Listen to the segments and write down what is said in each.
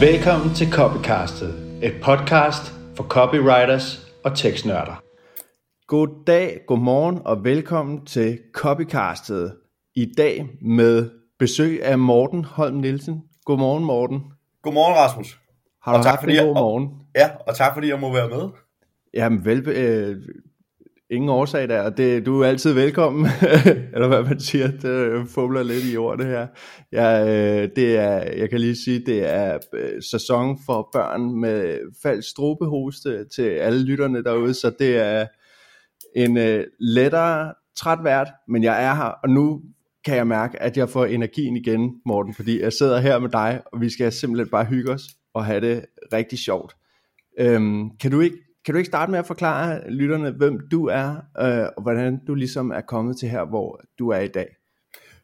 Velkommen til Copycastet, et podcast for copywriters og tekstnørder. God dag, god morgen og velkommen til Copycastet. I dag med besøg af Morten Holm Nielsen. Godmorgen Morten. Godmorgen Rasmus. Har du og haft en god morgen? Ja, og tak fordi jeg må være med. Jamen vel, øh, ingen årsag der, og det, du er altid velkommen, eller hvad man siger, det øh, fumler lidt i ordet her. Ja, øh, det er, jeg kan lige sige, det er øh, sæson for børn med falsk strobehoste til alle lytterne derude, så det er en øh, lettere træt vært, men jeg er her, og nu kan jeg mærke, at jeg får energien igen, Morten, fordi jeg sidder her med dig, og vi skal simpelthen bare hygge os og have det rigtig sjovt. Øhm, kan du ikke kan du ikke starte med at forklare lytterne, hvem du er, øh, og hvordan du ligesom er kommet til her, hvor du er i dag?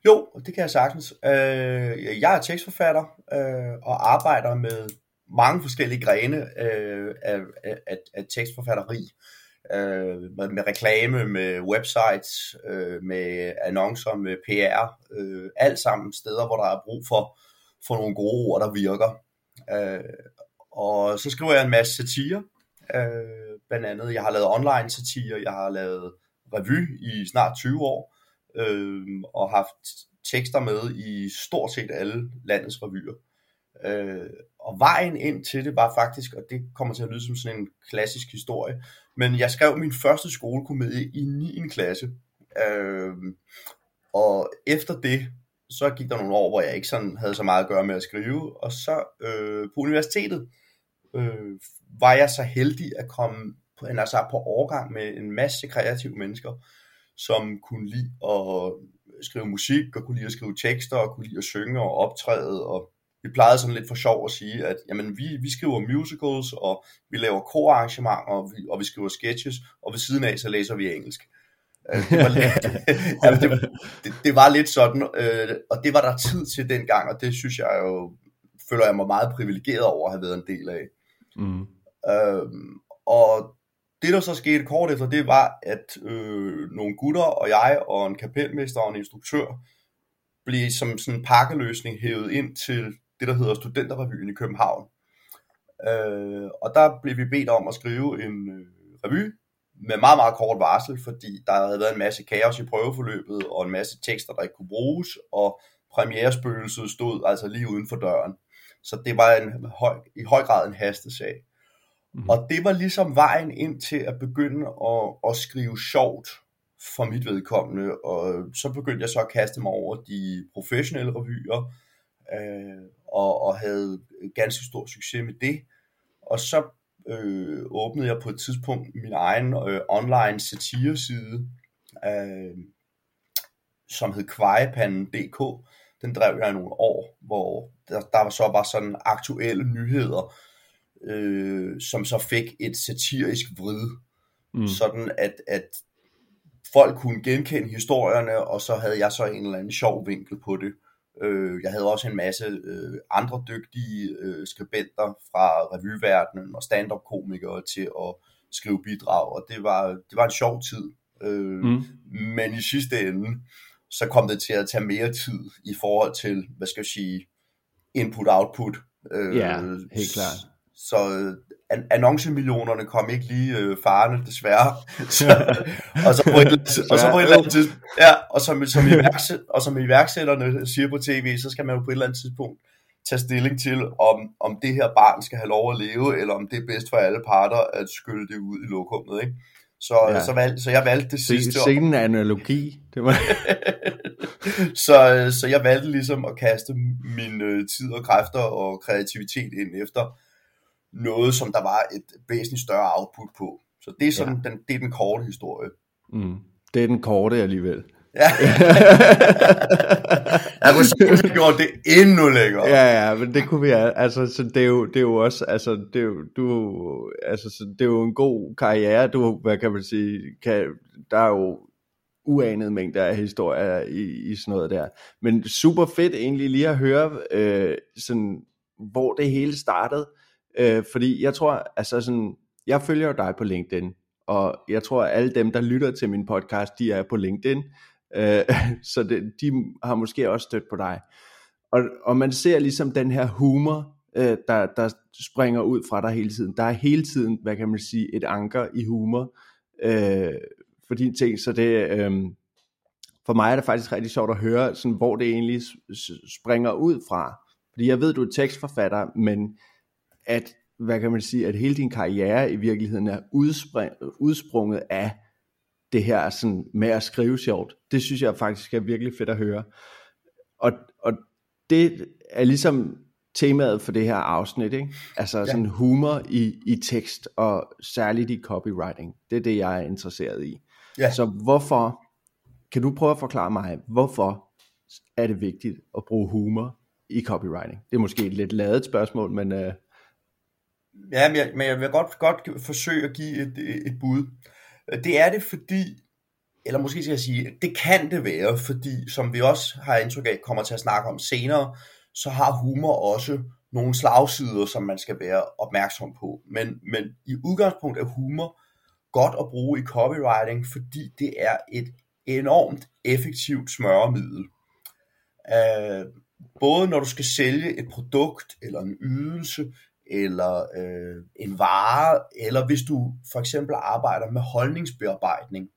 Jo, det kan jeg sagtens. Øh, jeg er tekstforfatter øh, og arbejder med mange forskellige grene øh, af, af, af tekstforfatteri. Øh, med, med reklame, med websites, øh, med annoncer, med PR. Øh, alt sammen steder, hvor der er brug for, for nogle gode ord, der virker. Øh, og så skriver jeg en masse satire, Øh, blandt andet, jeg har lavet online satire, jeg har lavet revy i snart 20 år, øh, og haft tekster med i stort set alle landets revyer. Øh, og vejen ind til det var faktisk, og det kommer til at lyde som sådan en klassisk historie, men jeg skrev min første skolekomedie i 9. klasse. Øh, og efter det, så gik der nogle år, hvor jeg ikke sådan havde så meget at gøre med at skrive, og så øh, på universitetet, øh, var jeg så heldig at komme på, altså på overgang med en masse kreative mennesker, som kunne lide at skrive musik, og kunne lide at skrive tekster, og kunne lide at synge og optræde, og vi plejede sådan lidt for sjov at sige, at jamen, vi, vi skriver musicals, og vi laver korarrangementer, og vi, og vi skriver sketches, og ved siden af, så læser vi engelsk. Øh, det var, lidt, jamen, det, det, det var lidt sådan, øh, og det var der tid til dengang, og det synes jeg jo, føler jeg mig meget privilegeret over at have været en del af. Mm. Øhm, og det der så skete kort efter, det var, at øh, nogle gutter og jeg og en kapelmester og en instruktør blev som sådan en pakkeløsning hævet ind til det, der hedder Studenterrevyen i København. Øh, og der blev vi bedt om at skrive en øh, revy med meget, meget kort varsel, fordi der havde været en masse kaos i prøveforløbet, og en masse tekster, der ikke kunne bruges, og premierespøgelset stod altså lige uden for døren. Så det var en høj, i høj grad en hastesag. Mm. Og det var ligesom vejen ind til at begynde at, at skrive sjovt for mit vedkommende. Og så begyndte jeg så at kaste mig over de professionelle revyer, øh, og, og havde ganske stor succes med det. Og så øh, åbnede jeg på et tidspunkt min egen øh, online satireside, øh, som hed kvejepannen.dk. Den drev jeg i nogle år, hvor der, der så var sådan aktuelle nyheder, øh, som så fik et satirisk vrid, mm. sådan at, at folk kunne genkende historierne, og så havde jeg så en eller anden sjov vinkel på det. Øh, jeg havde også en masse øh, andre dygtige øh, skribenter fra revyverdenen og stand-up-komikere til at skrive bidrag, og det var, det var en sjov tid. Øh, mm. Men i sidste ende, så kom det til at tage mere tid i forhold til, hvad skal jeg sige, input-output. Øh, ja, helt klart. Så øh, an- annoncemillionerne kom ikke lige øh, farne, desværre. så, og så på et, og så på et eller andet tidspunkt, ja, og som, som, iværksæt, og som iværksætterne siger på tv, så skal man jo på et eller andet tidspunkt tage stilling til, om, om det her barn skal have lov at leve, eller om det er bedst for alle parter at skylle det ud i lokummet, ikke? Så, ja. så, valg, så jeg valgte det sidste. Se en analogi. Det var... så, så jeg valgte ligesom at kaste min øh, tid og kræfter og kreativitet ind efter noget, som der var et væsentligt større output på. Så det er sådan, ja. den, det er den korte historie. Mm. Det er den korte alligevel. Ja. jeg kunne sagtens gjort det endnu længere. Ja, ja, men det kunne vi, altså, så det er jo, det er jo også, altså, det er jo, du, altså, så det er jo en god karriere, du, hvad kan man sige, kan, der er jo uanet mængder af historier i, i sådan noget der. Men super fedt egentlig lige at høre, øh, sådan, hvor det hele startede, øh, fordi jeg tror, altså sådan, jeg følger jo dig på LinkedIn, og jeg tror, at alle dem, der lytter til min podcast, de er på LinkedIn, øh, så det, de har måske også stødt på dig. Og, og man ser ligesom den her humor, øh, der, der springer ud fra dig hele tiden. Der er hele tiden, hvad kan man sige, et anker i humor øh, for dine ting, så det, øh, for mig er det faktisk rigtig sjovt at høre, sådan, hvor det egentlig springer ud fra. Fordi jeg ved, du er tekstforfatter, men at, hvad kan man sige, at hele din karriere i virkeligheden er udspring, udsprunget af det her sådan, med at skrive sjovt. Det synes jeg faktisk er virkelig fedt at høre. Og, og det er ligesom temaet for det her afsnit, ikke? Altså ja. sådan humor i, i tekst, og særligt i copywriting. Det er det, jeg er interesseret i. Ja. Så hvorfor, kan du prøve at forklare mig, hvorfor er det vigtigt at bruge humor i copywriting? Det er måske et lidt ladet spørgsmål, men... Uh... Ja, men jeg, men jeg vil godt, godt forsøge at give et, et bud. Det er det, fordi, eller måske skal jeg sige, det kan det være, fordi, som vi også har indtryk af, kommer til at snakke om senere, så har humor også nogle slagsider, som man skal være opmærksom på. Men, men i udgangspunkt er humor godt at bruge i copywriting, fordi det er et enormt effektivt smøremiddel. Uh, både når du skal sælge et produkt, eller en ydelse, eller øh, en vare, eller hvis du for eksempel arbejder med holdningsbearbejdning.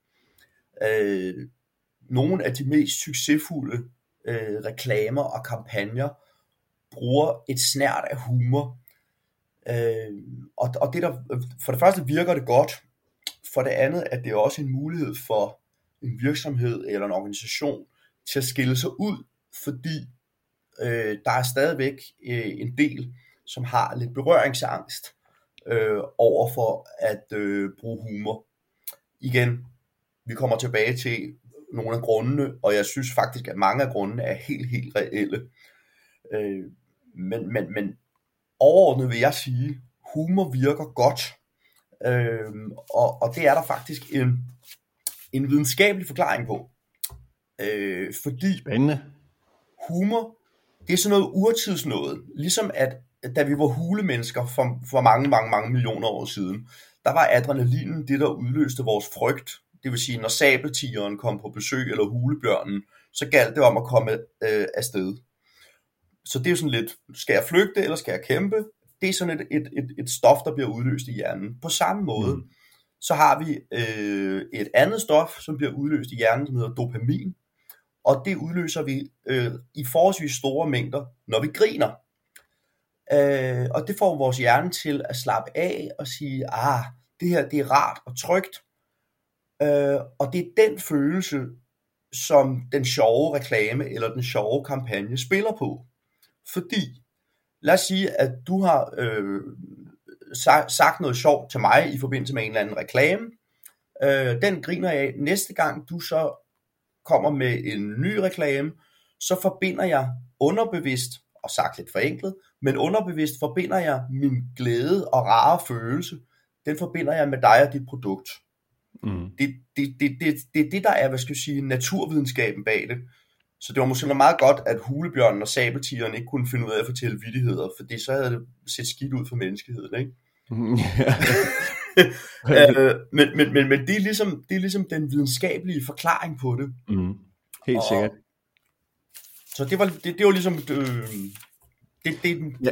Øh, nogle af de mest succesfulde øh, reklamer og kampagner bruger et snært af humor. Øh, og, og det der, for det første virker det godt, for det andet at det er også en mulighed for en virksomhed eller en organisation til at skille sig ud, fordi øh, der er stadigvæk øh, en del, som har lidt berøringsangst øh, over for at øh, bruge humor. Igen, vi kommer tilbage til nogle af grundene, og jeg synes faktisk, at mange af grundene er helt, helt reelle. Øh, men, men, men overordnet vil jeg sige, humor virker godt, øh, og, og det er der faktisk en, en videnskabelig forklaring på. Øh, fordi Spændende. humor, det er sådan noget urtidsnået. Ligesom at da vi var hulemennesker for, for mange, mange, mange millioner år siden, der var adrenalinen det, der udløste vores frygt. Det vil sige, når sabeltigeren kom på besøg, eller hulebjørnen, så galt det om at komme øh, afsted. Så det er sådan lidt, skal jeg flygte, eller skal jeg kæmpe? Det er sådan et, et, et, et stof, der bliver udløst i hjernen. På samme måde, mm. så har vi øh, et andet stof, som bliver udløst i hjernen, som hedder dopamin. Og det udløser vi øh, i forholdsvis store mængder, når vi griner. Øh, og det får vores hjerne til at slappe af og sige, ah, det her det er rart og trygt. Øh, og det er den følelse, som den sjove reklame eller den sjove kampagne spiller på. Fordi, lad os sige, at du har øh, sagt noget sjovt til mig i forbindelse med en eller anden reklame. Øh, den griner jeg af. Næste gang du så kommer med en ny reklame, så forbinder jeg underbevidst, og sagt lidt forenklet, men underbevidst forbinder jeg min glæde og rare følelse, den forbinder jeg med dig og dit produkt. Mm. Det, det, det, det, det er det, der er, hvad skal jeg sige, naturvidenskaben bag det. Så det var måske meget godt, at hulebjørnen og sabeltigeren ikke kunne finde ud af at fortælle vittigheder, for det så havde det set skidt ud for menneskeheden, ikke? Mm. øh, men, men, men, men det, er ligesom, det er ligesom den videnskabelige forklaring på det. Mm. Helt og, sikkert. Så det var, det, det var ligesom øh, det, det den... Ja.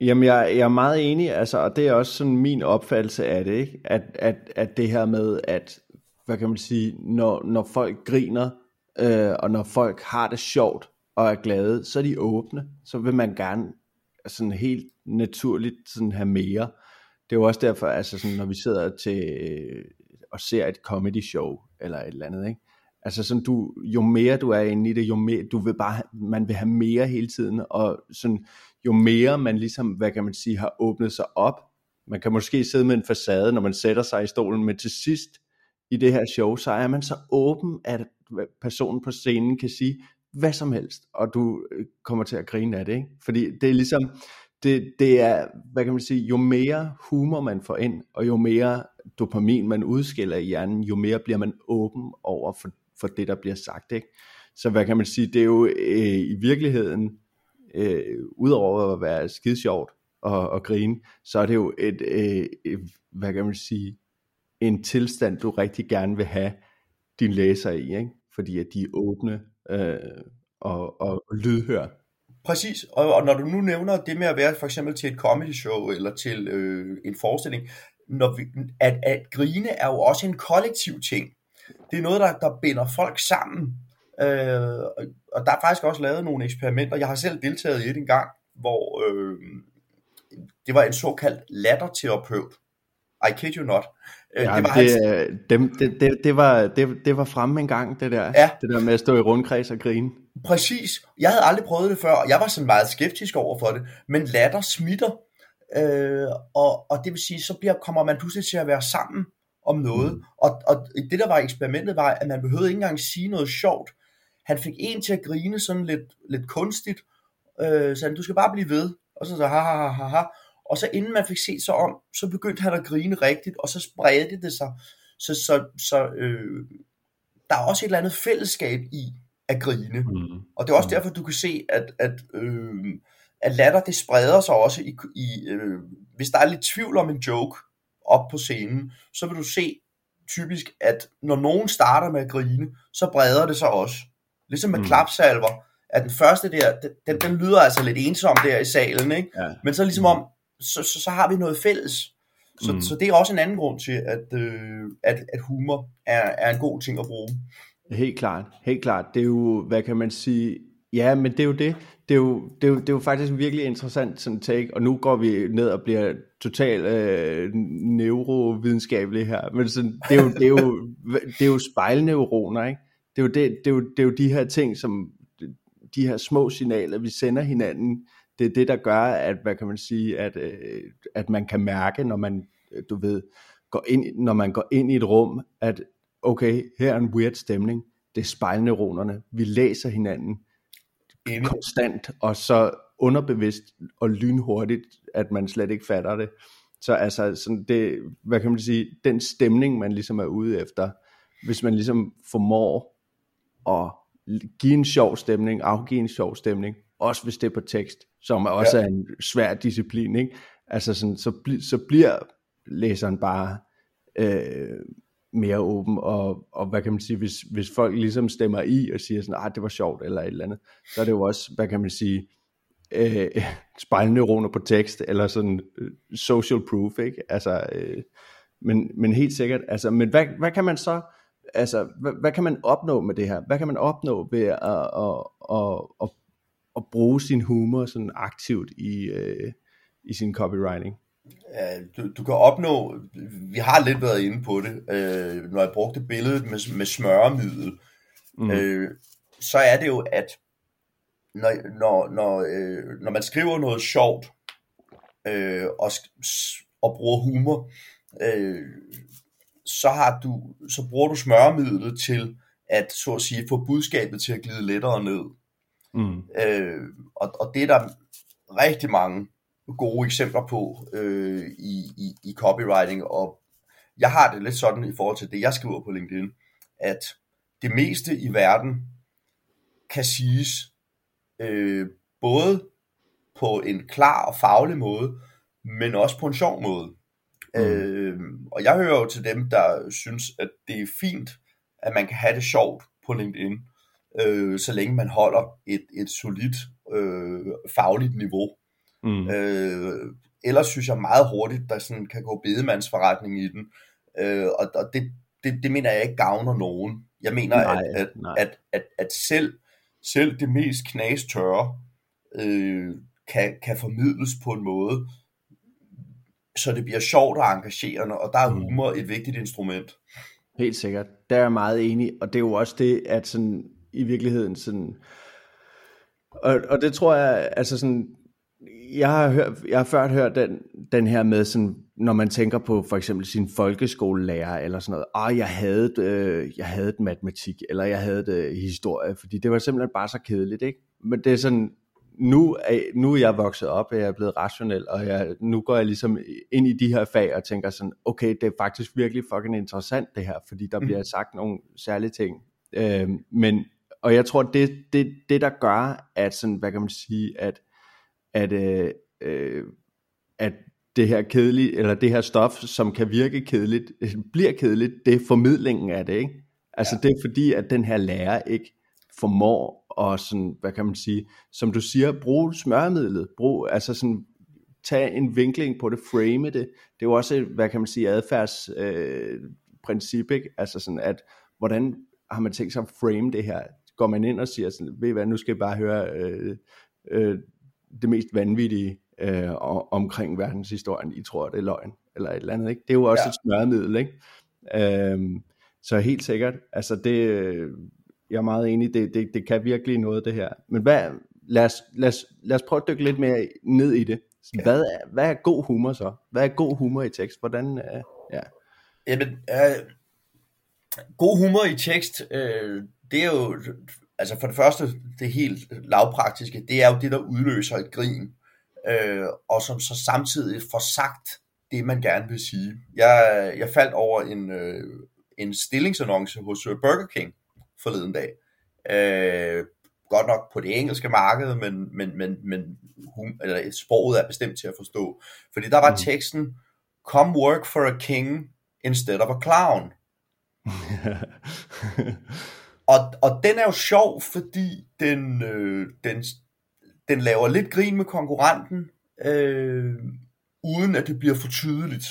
Jamen, jeg, jeg er meget enig, altså, og det er også sådan min opfattelse af det, ikke? At, at, at det her med, at, hvad kan man sige, når, når folk griner, øh, og når folk har det sjovt og er glade, så er de åbne, så vil man gerne sådan helt naturligt sådan have mere. Det er jo også derfor, altså sådan, når vi sidder til øh, og ser et comedy show, eller et eller andet, ikke? Altså sådan du, jo mere du er inde i det, jo mere, du vil bare, man vil have mere hele tiden, og sådan, jo mere man ligesom, hvad kan man sige, har åbnet sig op, man kan måske sidde med en facade, når man sætter sig i stolen, men til sidst i det her show, så er man så åben, at personen på scenen kan sige hvad som helst, og du øh, kommer til at grine af det, ikke? Fordi det er ligesom, det, det er, hvad kan man sige, jo mere humor man får ind, og jo mere dopamin man udskiller i hjernen, jo mere bliver man åben over for for det, der bliver sagt. Ikke? Så hvad kan man sige, det er jo øh, i virkeligheden, øh, udover at være skide sjovt og, og grine, så er det jo et, øh, et, hvad kan man sige, en tilstand, du rigtig gerne vil have din læser i, ikke? fordi at de er åbne øh, og, og, og lydhør. Præcis, og, og når du nu nævner det med at være for eksempel til et comedy show eller til øh, en forestilling, når vi, at, at grine er jo også en kollektiv ting. Det er noget, der, der binder folk sammen. Øh, og der er faktisk også lavet nogle eksperimenter. Jeg har selv deltaget i et engang, hvor øh, det var en såkaldt latterterapeut. I kid you not. Øh, ja, det, var det, hans... det, det, det, det, var, det, det var fremme en gang, det der. Ja. Det der med at stå i rundkreds og grine. Præcis. Jeg havde aldrig prøvet det før, og jeg var sådan meget skeptisk over for det. Men latter smitter. Øh, og, og det vil sige, så bliver, kommer man pludselig til at være sammen om noget. Mm. Og, og det der var eksperimentet var, at man behøvede ikke engang sige noget sjovt. Han fik en til at grine sådan lidt, lidt kunstigt. Øh, så han, du skal bare blive ved. Og så så ha ha ha ha. Og så inden man fik set sig om, så begyndte han at grine rigtigt, og så spredte det sig. Så, så, så øh, der er også et eller andet fællesskab i at grine. Mm. Og det er også mm. derfor, du kan se, at, at, øh, at latter, det spreder sig også i, i øh, hvis der er lidt tvivl om en joke op på scenen, så vil du se typisk, at når nogen starter med at grine, så breder det sig også. Ligesom med mm. klapsalver, at den første der, den, den lyder altså lidt ensom der i salen, ikke? Ja. men så ligesom om, så, så, så har vi noget fælles. Så, mm. så det er også en anden grund til, at, øh, at, at humor er, er en god ting at bruge. Helt klart, helt klart. Det er jo, hvad kan man sige, ja, men det er jo det. Det er jo, det er jo, det er jo faktisk en virkelig interessant sådan take, og nu går vi ned og bliver totalt øh, neurovidenskabelige her, men sådan, det, er jo, det, er jo, det er jo spejlneuroner, ikke? Det er, jo det, det, er jo, det er jo de her ting, som de her små signaler, vi sender hinanden, det er det, der gør, at, hvad kan man sige, at, øh, at man kan mærke, når man, du ved, går ind, når man går ind i et rum, at okay, her er en weird stemning, det er spejlneuronerne, vi læser hinanden Enig. konstant, og så underbevidst og lynhurtigt, at man slet ikke fatter det. Så altså, sådan det, hvad kan man sige, den stemning, man ligesom er ude efter, hvis man ligesom formår at give en sjov stemning, afgive en sjov stemning, også hvis det er på tekst, som også ja. er en svær disciplin, ikke? Altså sådan, så, bl- så bliver læseren bare øh, mere åben, og, og hvad kan man sige, hvis, hvis folk ligesom stemmer i og siger sådan, ah, det var sjovt, eller et eller andet, så er det jo også, hvad kan man sige, øh, spejlneuroner på tekst, eller sådan øh, social proof, ikke? Altså, øh, men, men helt sikkert, altså, men hvad, hvad kan man så, altså, hvad, hvad kan man opnå med det her? Hvad kan man opnå ved at, at, at, at, at bruge sin humor sådan aktivt i, øh, i sin copywriting? Du, du kan opnå, vi har lidt været inde på det, øh, når jeg brugte billedet med, med smøremiddel, mm. øh, så er det jo, at når, når, når, øh, når man skriver noget sjovt, øh, og, og bruger humor, øh, så, har du, så bruger du smøremidlet til at, så at sige, få budskabet til at glide lettere ned. Mm. Øh, og, og det er der rigtig mange gode eksempler på øh, i, i, i copywriting, og jeg har det lidt sådan i forhold til det, jeg skriver på LinkedIn, at det meste i verden kan siges øh, både på en klar og faglig måde, men også på en sjov måde. Mm. Øh, og jeg hører jo til dem, der synes, at det er fint, at man kan have det sjovt på LinkedIn, øh, så længe man holder et, et solidt øh, fagligt niveau. Mm. Øh, ellers synes jeg meget hurtigt, der sådan kan gå bedemandsforretning i den. Øh, og og det, det, det mener jeg ikke gavner nogen. Jeg mener, nej, at, at, nej. At, at, at selv, selv det mest knastørre øh, kan, kan formidles på en måde, så det bliver sjovt og engagerende, og der er mm. humor et vigtigt instrument. Helt sikkert. Der er jeg meget enig, og det er jo også det, at sådan, i virkeligheden sådan, og, og det tror jeg, altså sådan, jeg har, hørt, jeg har før hørt den, den her med, sådan, når man tænker på for eksempel sin folkeskolelærer eller sådan noget, ah, jeg havde, øh, jeg havde matematik, eller jeg havde det historie, fordi det var simpelthen bare så kedeligt, ikke? Men det er sådan, nu er, nu er jeg vokset op, og jeg er blevet rationel, og jeg, nu går jeg ligesom ind i de her fag og tænker sådan, okay, det er faktisk virkelig fucking interessant det her, fordi der mm. bliver sagt nogle særlige ting. Øh, men, og jeg tror, det, det, det der gør, at sådan, hvad kan man sige, at at, øh, øh, at det her kedelige, eller det her stof, som kan virke kedeligt, bliver kedeligt, det er formidlingen af det, ikke? Altså ja. det er fordi, at den her lærer ikke formår og sådan, hvad kan man sige, som du siger, brug smørmidlet, brug, altså sådan, tag en vinkling på det, frame det, det er jo også, hvad kan man sige, adfærds øh, ikke? altså sådan, at hvordan har man tænkt sig at frame det her, går man ind og siger sådan, ved I hvad, nu skal jeg bare høre øh, øh, det mest vanvittige øh, omkring verdenshistorien, I tror, det er løgn, eller et eller andet, ikke? Det er jo også ja. et smørmiddel, ikke? Øhm, så helt sikkert, altså det, jeg er meget enig, det, det, det kan virkelig noget det her. Men hvad, lad, os, lad, os, lad os prøve at dykke lidt mere ned i det. Hvad er, hvad er god humor så? Hvad er god humor i tekst? Hvordan, uh, ja. Jamen, øh, god humor i tekst, øh, det er jo, altså for det første, det helt lavpraktiske, det er jo det, der udløser et grin, øh, og som så samtidig får sagt det, man gerne vil sige. Jeg, jeg faldt over en, øh, en stillingsannonce hos Burger King forleden dag. Øh, godt nok på det engelske marked, men, men, men, men hum, eller sproget er bestemt til at forstå. Fordi der var mm. teksten, come work for a king instead of a clown. og, og den er jo sjov, fordi den, øh, den, den laver lidt grin med konkurrenten, øh, uden at det bliver for tydeligt.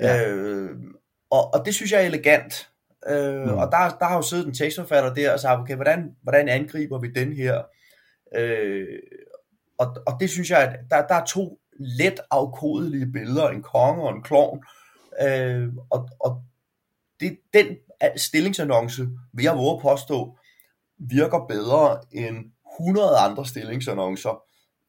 Ja. Øh, og, og det synes jeg er elegant. Øh, mm. Og der, der har jo siddet en tekstforfatter der og sagt, okay, hvordan, hvordan angriber vi den her? Øh, og, og det synes jeg, at der, der er to let afkodelige billeder, en konge og en klovn. Øh, og og det, den stillingsannonce, vil jeg våge påstå, virker bedre end 100 andre stillingsannoncer,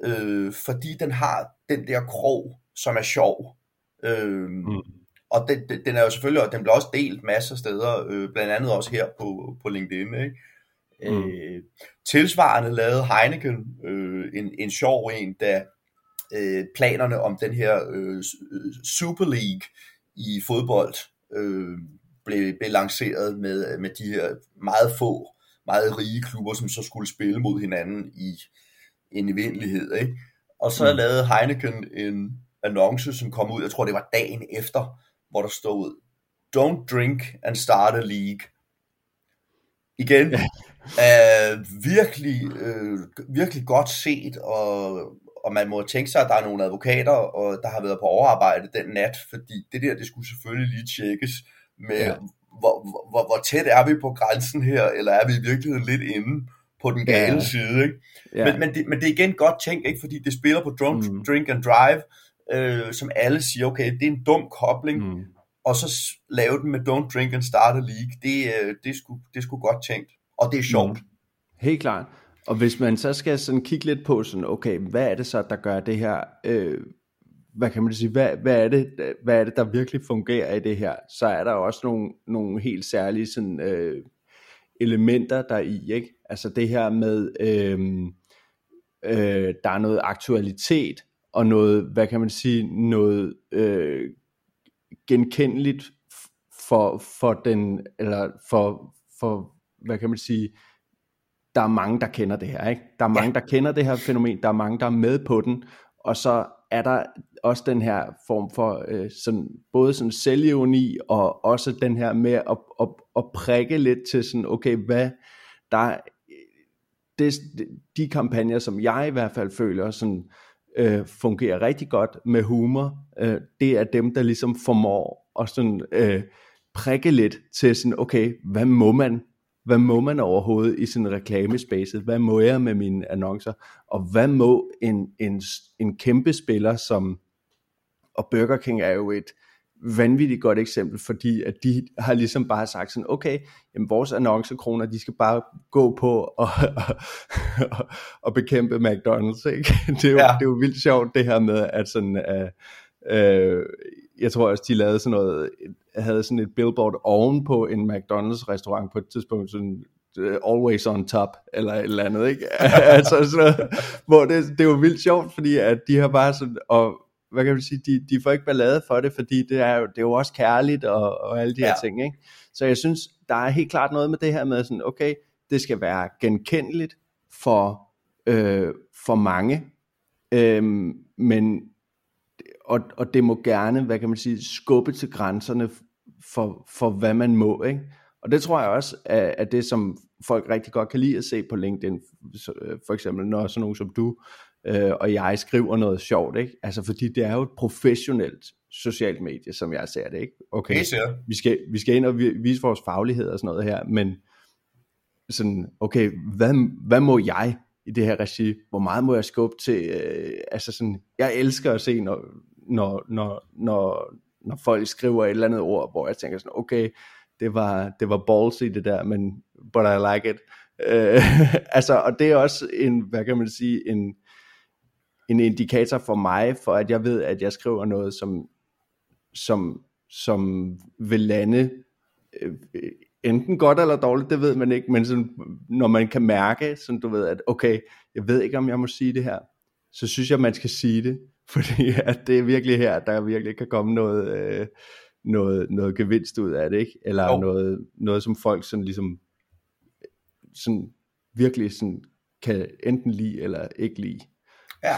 øh, fordi den har den der krog, som er sjov. Øh, mm og den, den er jo selvfølgelig, og den bliver også delt masser af steder, øh, blandt andet også her på, på LinkedIn. Ikke? Mm. Øh, tilsvarende lavede Heineken øh, en, en sjov en, da øh, planerne om den her øh, Super League i fodbold øh, blev, blev lanceret med, med de her meget få, meget rige klubber, som så skulle spille mod hinanden i en evindelighed. Ikke? Og så mm. lavede Heineken en annonce, som kom ud, jeg tror det var dagen efter, hvor der stod, don't drink and start a league. Igen, øh, virkelig, øh, virkelig godt set, og, og man må tænke sig, at der er nogle advokater, og der har været på overarbejde den nat, fordi det der, det skulle selvfølgelig lige tjekkes med, ja. hvor, hvor, hvor tæt er vi på grænsen her, eller er vi i virkeligheden lidt inde på den gale ja. side, ikke? Ja. Men, men, det, men det er igen godt tænkt, ikke? fordi det spiller på drunk, mm. drink and drive, øh, som alle siger, okay, det er en dum kobling, mm. og så lave den med Don't Drink and Start a League, det, øh, det, er sgu, det sgu godt tænkt, og det er sjovt. Mm. Helt klart. Og hvis man så skal sådan kigge lidt på sådan, okay, hvad er det så, der gør det her, øh, hvad kan man sige, hvad, hvad, er det, hvad er det, der virkelig fungerer i det her, så er der også nogle, nogle helt særlige sådan, øh, elementer der i, ikke? Altså det her med, øh, øh, der er noget aktualitet, og noget, hvad kan man sige, noget øh, genkendeligt for, for den, eller for, for, hvad kan man sige, der er mange, der kender det her, ikke? Der er mange, der kender det her fænomen, der er mange, der er med på den, og så er der også den her form for øh, sådan, både sådan selvironi, og også den her med at, at, at prikke lidt til sådan, okay, hvad der det, de kampagner, som jeg i hvert fald føler sådan, øh, fungerer rigtig godt med humor, øh, det er dem, der ligesom formår at sådan, øh, prikke lidt til sådan, okay, hvad må man? Hvad må man overhovedet i sådan reklamespacet? Hvad må jeg med mine annoncer? Og hvad må en, en, en kæmpe spiller som, og Burger King er jo et, vanvittigt godt eksempel, fordi at de har ligesom bare sagt sådan, okay, jamen vores annoncekroner, de skal bare gå på og, og, og bekæmpe McDonald's, ikke? Det er, jo, ja. det er jo vildt sjovt det her med, at sådan, uh, uh, jeg tror også, de lavede sådan noget, havde sådan et billboard oven på en McDonald's restaurant på et tidspunkt, sådan uh, always on top, eller et eller andet, ikke? altså så, hvor det, det er jo vildt sjovt, fordi at de har bare sådan, og hvad kan man sige, de, de får ikke ballade for det, fordi det er jo, det er jo også kærligt og, og alle de ja. her ting, ikke? Så jeg synes, der er helt klart noget med det her med sådan, okay, det skal være genkendeligt for, øh, for mange, øh, men og, og det må gerne, hvad kan man sige, skubbe til grænserne for, for hvad man må, ikke? Og det tror jeg også er, er det, som folk rigtig godt kan lide at se på LinkedIn, øh, for eksempel når sådan nogen som du øh, og jeg skriver noget sjovt, ikke? Altså fordi det er jo et professionelt socialt medie, som jeg ser det, ikke? Okay, vi skal, vi skal ind og vise vores faglighed og sådan noget her, men sådan, okay, hvad, hvad må jeg i det her regi? Hvor meget må jeg skubbe til? Øh, altså sådan, jeg elsker at se, når, når, når, når, når folk skriver et eller andet ord, hvor jeg tænker sådan, okay, det var, det var ballsy det der, men but I like it. Øh, altså, og det er også en, hvad kan man sige, en, en indikator for mig, for at jeg ved, at jeg skriver noget, som, som, som vil lande øh, enten godt eller dårligt, det ved man ikke, men sådan, når man kan mærke, sådan du ved, at okay, jeg ved ikke, om jeg må sige det her, så synes jeg, man skal sige det, fordi at det er virkelig her, der virkelig kan komme noget, øh, noget, noget gevinst ud af det, ikke? Eller oh. noget, noget, som folk sådan ligesom sådan virkelig sådan kan enten lide eller ikke lide. Ja.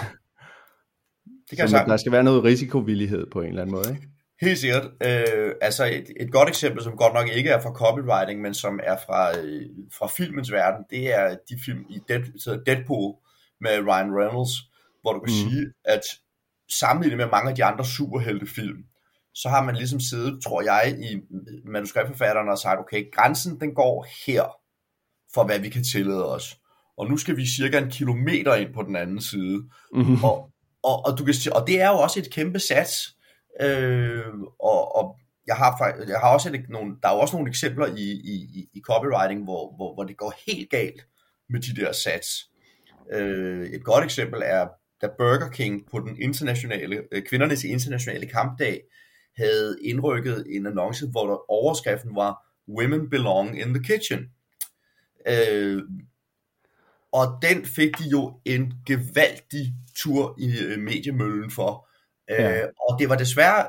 Det kan så der skal være noget risikovillighed på en eller anden måde, ikke? Helt sikkert. Øh, altså et, et godt eksempel, som godt nok ikke er fra copywriting, men som er fra, øh, fra filmens verden, det er de film i Dead, Deadpool med Ryan Reynolds, hvor du kan mm. sige, at sammenlignet med mange af de andre superheltefilm, så har man ligesom siddet, tror jeg, i manuskriptforfatterne og sagt, okay, grænsen den går her, for hvad vi kan tillade os. Og nu skal vi cirka en kilometer ind på den anden side. Mm-hmm. Og, og, og, du kan, og det er jo også et kæmpe sats. Øh, og, og jeg har, jeg har også et, nogle, der er jo også nogle eksempler i, i, i copywriting, hvor, hvor, hvor det går helt galt med de der sats. Øh, et godt eksempel er, da Burger King på den internationale, øh, kvindernes internationale kampdag havde indrykket en annonce, hvor der overskriften var Women belong in the kitchen. Øh, og den fik de jo en gevaldig tur i øh, mediemøllen for. Ja. Øh, og det var desværre,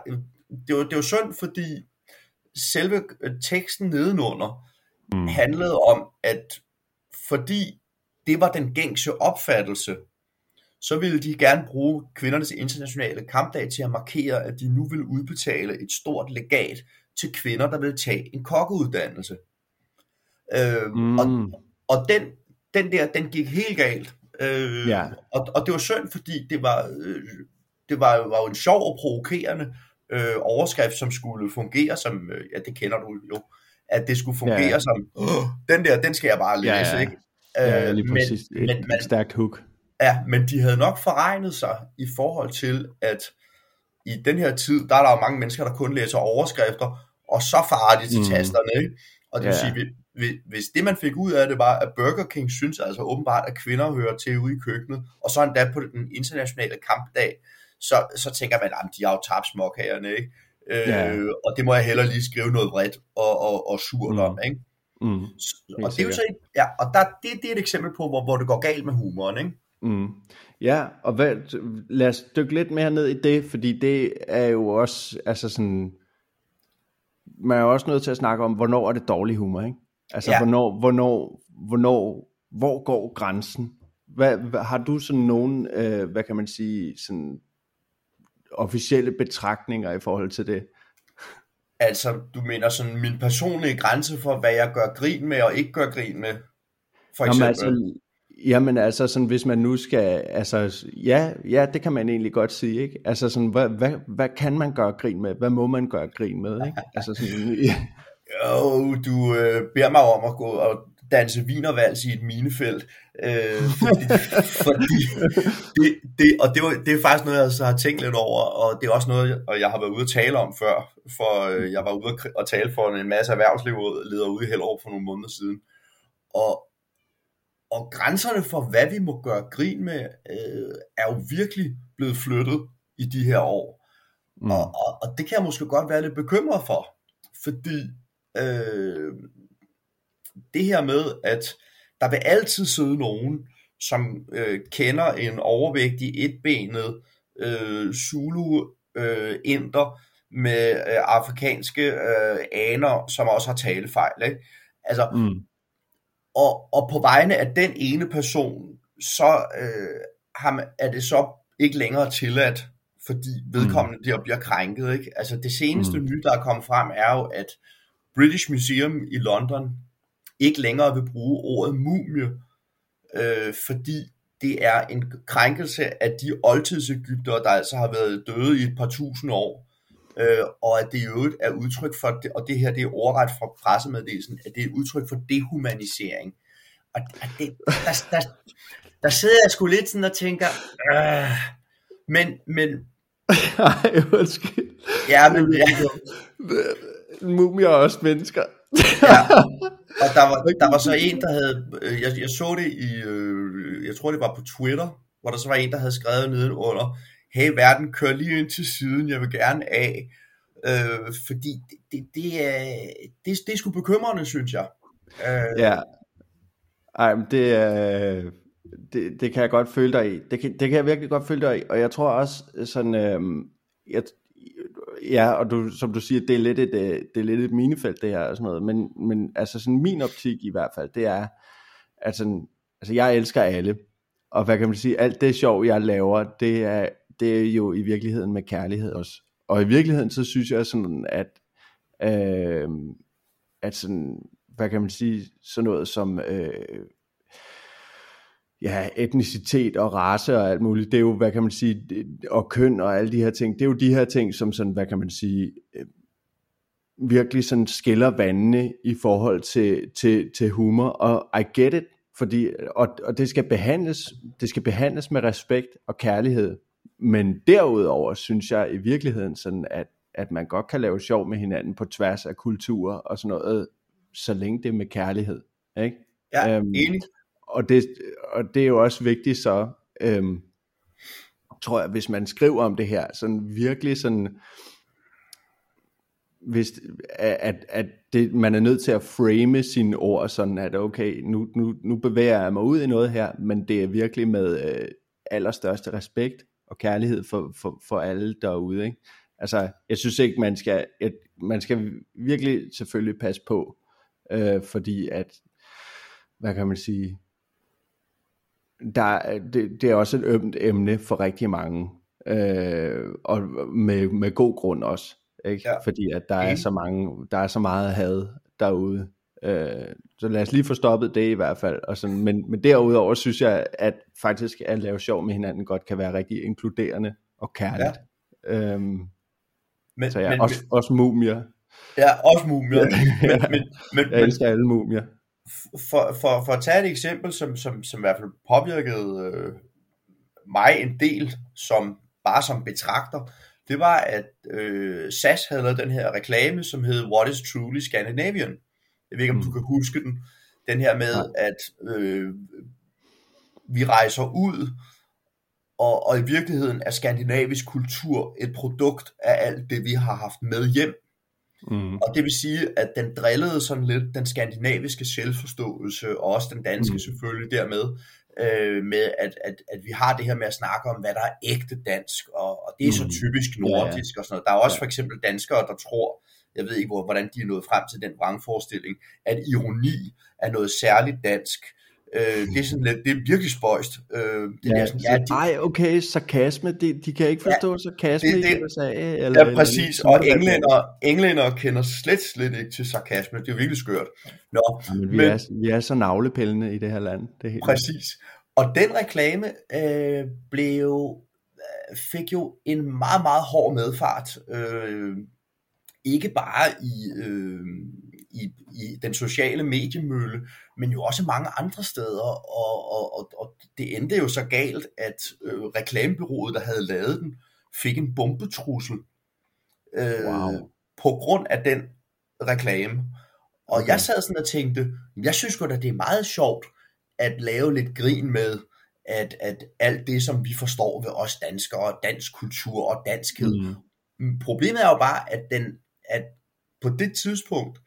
det var, det var synd, fordi selve øh, teksten nedenunder mm. handlede om, at fordi det var den gængse opfattelse, så ville de gerne bruge kvindernes internationale kampdag til at markere, at de nu vil udbetale et stort legat til kvinder, der vil tage en kokkeuddannelse. Øh, mm. og, og den, den der, den gik helt galt. Øh, ja. og, og det var synd, fordi det var, øh, det var, var jo en sjov og provokerende øh, overskrift, som skulle fungere som, øh, ja det kender du jo, at det skulle fungere ja. som, den der, den skal jeg bare læse, ja, ja. ikke? Ja, lige præcis. Men, et, men, et stærkt hook. Ja, men de havde nok forregnet sig i forhold til, at i den her tid, der er der jo mange mennesker, der kun læser overskrifter, og så farer de til mm. tasterne, ikke? Og det vil ja. sige, hvis det man fik ud af det var, at Burger King synes altså åbenbart, at kvinder hører til ude i køkkenet, og så endda på den internationale kampdag, så, så tænker man, at de har jo tabt småkagerne, ikke? Ja. Øh, og det må jeg heller lige skrive noget vredt og, og, og surt mm. om, ikke? Mm. og det er jo så, ja, og der, det, det er et eksempel på, hvor, hvor det går galt med humoren, ikke? Mm. Ja, og hvad, lad os dykke lidt mere ned i det, fordi det er jo også, altså sådan, man er jo også nødt til at snakke om, hvornår er det dårlig humor, ikke? Altså, ja. hvornår, hvornår, hvornår, hvor går grænsen? Hvad, hvad, har du sådan nogen, øh, hvad kan man sige, sådan officielle betragtninger i forhold til det? Altså, du mener sådan min personlige grænse for, hvad jeg gør grin med og ikke gør grin med, for eksempel? Jamen, altså, Jamen altså sådan, hvis man nu skal, altså ja, ja, det kan man egentlig godt sige, ikke? Altså sådan, hvad, hvad, hvad kan man gøre grin med? Hvad må man gøre grin med, ikke? Altså sådan, ja. Jo, du øh, beder mig om at gå og danse vinervals i et minefelt, øh, fordi, fordi det, det, og det, var, det er faktisk noget, jeg så har tænkt lidt over, og det er også noget, og jeg har været ude at tale om før, for øh, jeg var ude at tale for en masse erhvervsledere ude i Hellerup for nogle måneder siden, og, og grænserne for, hvad vi må gøre grin med, øh, er jo virkelig blevet flyttet i de her år. Mm. Og, og, og det kan jeg måske godt være lidt bekymret for, fordi øh, det her med, at der vil altid sidde nogen, som øh, kender en overvægtig etbenet øh, Zulu-inder øh, med øh, afrikanske øh, aner, som også har talefejl. Ikke? Altså, mm. Og, og på vegne af den ene person, så øh, har man, er det så ikke længere tilladt, fordi vedkommende mm. der bliver krænket. Ikke? Altså det seneste mm. nye, der er kommet frem, er jo, at British Museum i London ikke længere vil bruge ordet mumie, øh, fordi det er en krænkelse af de oldtidsegyptere, der altså har været døde i et par tusind år, øh, og at det i øvrigt er udtryk for, det, og det her det er overret fra pressemeddelelsen, at det er udtryk for dehumanisering. Og, det, der, der, der sidder jeg sgu lidt sådan og tænker, øh, men, men... Ej, undskyld. Ja, men... Ja. Mumier er også mennesker. ja. Og der var, der var så en, der havde, øh, jeg, jeg så det i, øh, jeg tror det var på Twitter, hvor der så var en, der havde skrevet nedenunder, hey verden, kør lige ind til siden, jeg vil gerne af, øh, fordi det, det, det, er, det, det er sgu bekymrende, synes jeg. Øh, ja, ej, men det, øh, det, det kan jeg godt føle dig i. Det kan, det kan jeg virkelig godt føle dig i, og jeg tror også øh, sådan, øh, jeg, ja, og du, som du siger, det er lidt et, øh, det er lidt et minefelt det her og sådan noget, men, men altså sådan min optik i hvert fald, det er, at sådan, altså jeg elsker alle, og hvad kan man sige, alt det sjov jeg laver, det er, det er jo i virkeligheden med kærlighed også. Og i virkeligheden så synes jeg sådan, at, øh, at sådan, hvad kan man sige, sådan noget som øh, ja, etnicitet og race og alt muligt, det er jo, hvad kan man sige, og køn og alle de her ting, det er jo de her ting, som sådan, hvad kan man sige, øh, virkelig sådan skiller vandene i forhold til, til, til humor, og I get it, fordi, og, og det skal behandles, det skal behandles med respekt og kærlighed, men derudover synes jeg i virkeligheden sådan, at, at man godt kan lave sjov med hinanden på tværs af kulturer og sådan noget, så længe det er med kærlighed, ikke? Ja, øhm, enig og det, og det er jo også vigtigt så, øhm, tror jeg, hvis man skriver om det her, sådan virkelig sådan, hvis, at, at det, man er nødt til at frame sine ord sådan, at okay, nu, nu, nu bevæger jeg mig ud i noget her, men det er virkelig med øh, allerstørste respekt og kærlighed for, for, for alle derude. Ikke? Altså, jeg synes ikke, man skal, et, man skal virkelig selvfølgelig passe på, øh, fordi at, hvad kan man sige, der, det, det er også et ømt emne for rigtig mange, øh, og med, med god grund også, ikke? Ja. fordi at der er så mange, der er så meget had derude. Øh, så lad os lige få stoppet det i hvert fald. Og sådan, men, men derudover synes jeg, at faktisk at lave sjov med hinanden godt kan være rigtig inkluderende og kærligt. Ja. Øhm, men, så ja, men, også, også mumier. Ja, også mumier. men, men, men, jeg elsker alle mumier for, for, for at tage et eksempel, som, som, som i hvert fald påvirkede øh, mig en del, som bare som betragter, det var, at øh, SAS havde lavet den her reklame, som hed What is Truly Scandinavian. Jeg ved ikke, om mm. du kan huske den. Den her med, ja. at øh, vi rejser ud, og, og i virkeligheden er skandinavisk kultur et produkt af alt det, vi har haft med hjem. Mm. Og det vil sige, at den drillede sådan lidt den skandinaviske selvforståelse, og også den danske mm. selvfølgelig dermed, øh, med at, at, at vi har det her med at snakke om, hvad der er ægte dansk, og, og det er så mm. typisk nordisk ja, ja. og sådan noget. Der er også for eksempel danskere, der tror, jeg ved ikke, hvordan de er nået frem til den vrangforestilling, at ironi er noget særligt dansk, Øh, det er sådan lidt, det er virkelig spøjst. Øh, det ja, er sådan, ja, de, ej, okay, sarkasme, de, de kan ikke forstå ja, sarkasme det, det, i USA. Eller, ja, præcis, eller, og englænder, englænder kender slet, slet ikke til sarkasme, det er virkelig skørt. Nå, ja, men vi, men, er, vi er så navlepillende i det her land. Det helt præcis, og den reklame øh, blev, fik jo en meget, meget hård medfart. Øh, ikke bare i, øh, i, i den sociale mediemølle, men jo også mange andre steder, og, og, og, og det endte jo så galt, at øh, reklamebyrået, der havde lavet den, fik en bombetrussel øh, wow. på grund af den reklame. Og okay. jeg sad sådan og tænkte, jeg synes godt, at det er meget sjovt at lave lidt grin med, at, at alt det, som vi forstår ved os danskere, dansk kultur og danskhed. Mm. Problemet er jo bare, at, den, at på det tidspunkt,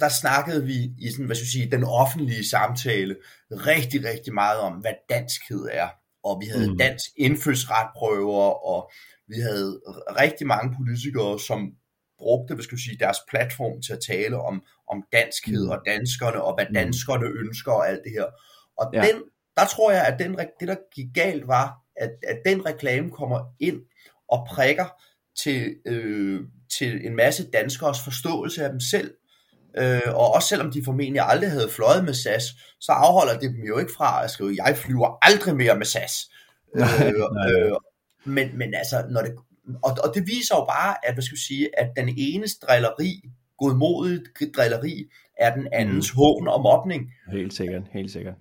der snakkede vi i sådan, hvad skal jeg sige, den offentlige samtale rigtig, rigtig meget om, hvad danskhed er. Og vi havde mm. dansk indfødsretprøver, og vi havde rigtig mange politikere, som brugte, hvad skal jeg sige, deres platform til at tale om, om danskhed mm. og danskerne, og hvad mm. danskerne ønsker og alt det her. Og ja. den, der tror jeg, at den, det, der gik galt, var, at, at den reklame kommer ind og prikker til, øh, til en masse danskers forståelse af dem selv, Øh, og også selvom de formentlig aldrig havde fløjet med SAS, så afholder det dem jo ikke fra at skrive, jeg flyver aldrig mere med SAS. Nej, øh, nej. øh, men, men altså, når det, og, og det viser jo bare, at, hvad skal vi sige, at den enes drilleri, godmodigt drilleri, er den andens mm. hån og mobning. Helt sikkert, helt sikkert.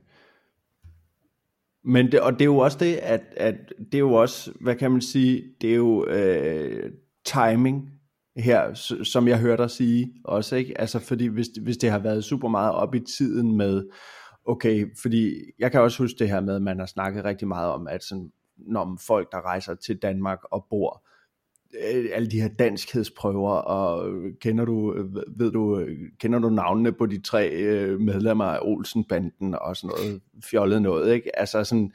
Men det, og det er jo også det, at, at det er jo også, hvad kan man sige, det er jo øh, timing her, som jeg hørte dig sige også, ikke? Altså fordi hvis, hvis det har været super meget op i tiden med, okay, fordi jeg kan også huske det her med, at man har snakket rigtig meget om, at sådan, når folk, der rejser til Danmark og bor, øh, alle de her danskhedsprøver, og kender du, øh, ved du, øh, kender du navnene på de tre medlemmer af Olsenbanden og sådan noget fjollet noget, ikke? Altså sådan,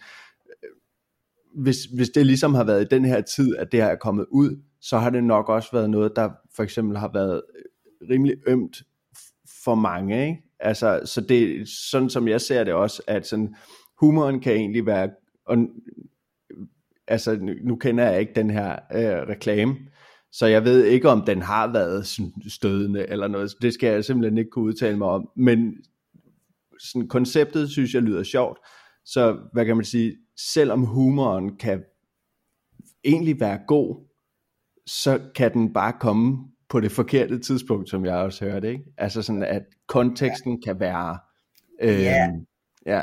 hvis, hvis det ligesom har været i den her tid, at det her er kommet ud, så har det nok også været noget, der for eksempel har været øh, rimelig ømt for mange, ikke? Altså, så det sådan, som jeg ser det også, at sådan, humoren kan egentlig være, og øh, altså nu, kender jeg ikke den her øh, reklame, så jeg ved ikke, om den har været sådan stødende eller noget. Det skal jeg simpelthen ikke kunne udtale mig om. Men sådan, konceptet synes jeg lyder sjovt. Så hvad kan man sige, selvom humoren kan egentlig være god, så kan den bare komme på det forkerte tidspunkt, som jeg også hørte. Ikke? Altså sådan, at konteksten kan være... Øh, Ja. ja.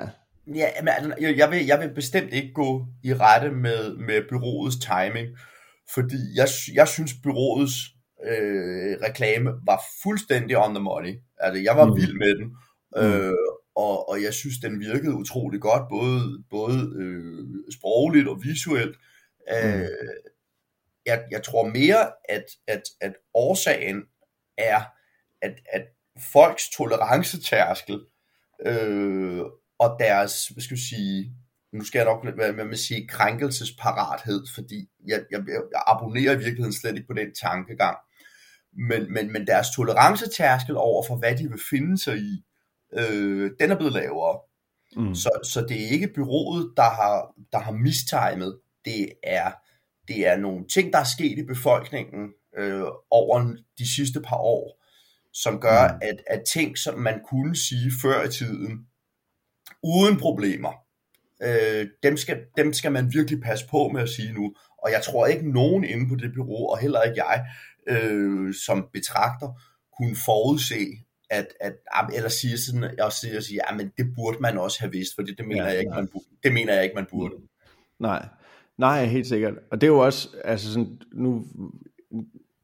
Ja, men altså, jeg, vil, jeg vil bestemt ikke gå i rette med, med byrådets timing, fordi jeg, jeg synes, byrådets øh, reklame var fuldstændig on the money. Altså, jeg var Mm. vild med den, Mm. øh, og, og jeg synes, den virkede utrolig godt, både, både øh, sprogligt og visuelt. Øh, Mm. Jeg, jeg tror mere, at, at, at årsagen er, at, at folks tolerancetærskel øh, og deres, hvad skal jeg sige, nu skal jeg nok hvad hvad man sige, krænkelsesparathed, fordi jeg, jeg, jeg abonnerer i virkeligheden slet ikke på den tankegang. Men, men, men deres tolerancetærskel over for, hvad de vil finde sig i, øh, den er blevet lavere. Mm. Så, så det er ikke byrået, der har, der har mistimet. Det er, det er nogle ting, der er sket i befolkningen øh, over de sidste par år, som gør, Mm. at, at ting, som man kunne sige før i tiden, uden problemer, øh, dem, skal, dem skal man virkelig passe på med at sige nu. Og jeg tror ikke nogen inde på det bureau, og heller ikke jeg, øh, som betragter, kunne forudse, at, at eller sige sådan, jeg siger, sige, ja, men det burde man også have vidst, for det, det mener Ja, jeg ikke, man burde. Det mener jeg ikke, man burde. Nej, nej, helt sikkert. Og det er jo også, altså sådan, nu